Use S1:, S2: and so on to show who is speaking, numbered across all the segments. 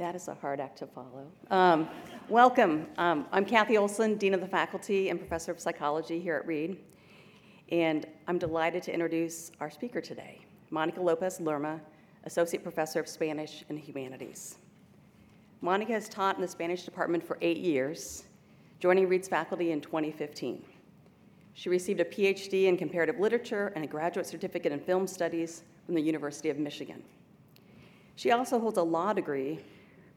S1: That is a hard act to follow. Um, welcome. Um, I'm Kathy Oleson, Dean of the Faculty and Professor of Psychology here at Reed. And I'm delighted to introduce our speaker today, Monica Lopez Lerma, Associate Professor of Spanish and Humanities. Monica has taught in the Spanish department for eight years, joining Reed's faculty in 2015. She received a PhD in comparative literature and a graduate certificate in film studies from the University of Michigan. She also holds a law degree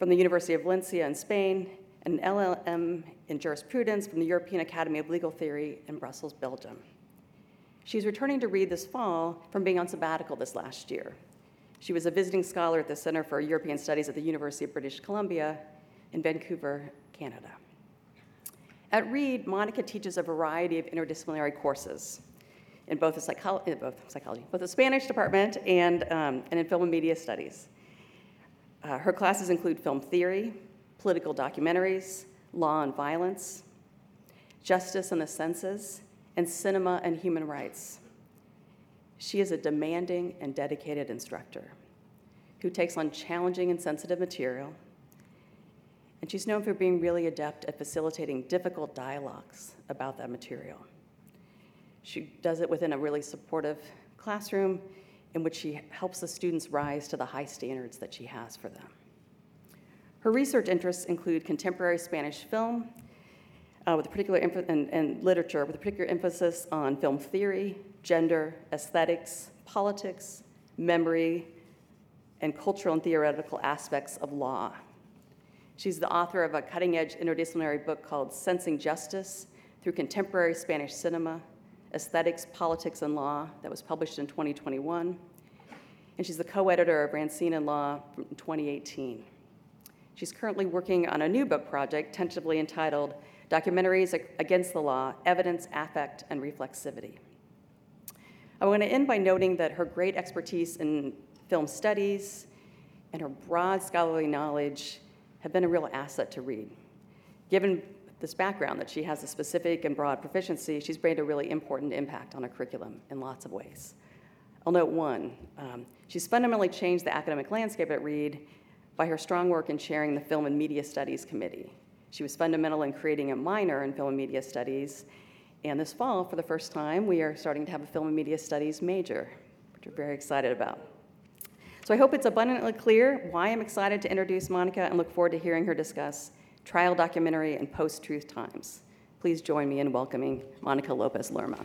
S1: from the University of Valencia in Spain and an LLM in jurisprudence from the European Academy of Legal Theory in Brussels, Belgium. She's returning to Reed this fall from being on sabbatical this last year. She was a visiting scholar at the Center for European Studies at the University of British Columbia in Vancouver, Canada. At Reed, Monica teaches a variety of interdisciplinary courses in both the, psycho- in both psychology, both the Spanish department and, um, and in film and media studies. Uh, her classes include film theory, political documentaries, law and violence, justice and the senses, and cinema and human rights. She is a demanding and dedicated instructor who takes on challenging and sensitive material, and she's known for being really adept at facilitating difficult dialogues about that material. She does it within a really supportive classroom in which she helps the students rise to the high standards that she has for them. Her research interests include contemporary Spanish film uh, with a particular and, and literature with a particular emphasis on film theory, gender, aesthetics, politics, memory, and cultural and theoretical aspects of law. She's the author of a cutting edge interdisciplinary book called Sensing Justice Through Contemporary Spanish Cinema Aesthetics, Politics, and Law, that was published in 2021. And she's the co editor of Rancière and Law from 2018. She's currently working on a new book project, tentatively entitled Documentaries Against the Law Evidence, Affect, and Reflexivity. I want to end by noting that her great expertise in film studies and her broad scholarly knowledge have been a real asset to Reed. Given this background that she has a specific and broad proficiency, she's made a really important impact on our curriculum in lots of ways. I'll note one um, she's fundamentally changed the academic landscape at Reed by her strong work in chairing the Film and Media Studies Committee. She was fundamental in creating a minor in Film and Media Studies, and this fall, for the first time, we are starting to have a Film and Media Studies major, which we're very excited about. So I hope it's abundantly clear why I'm excited to introduce Monica and look forward to hearing her discuss trial documentary and post truth times. Please join me in welcoming Monica Lopez Lerma.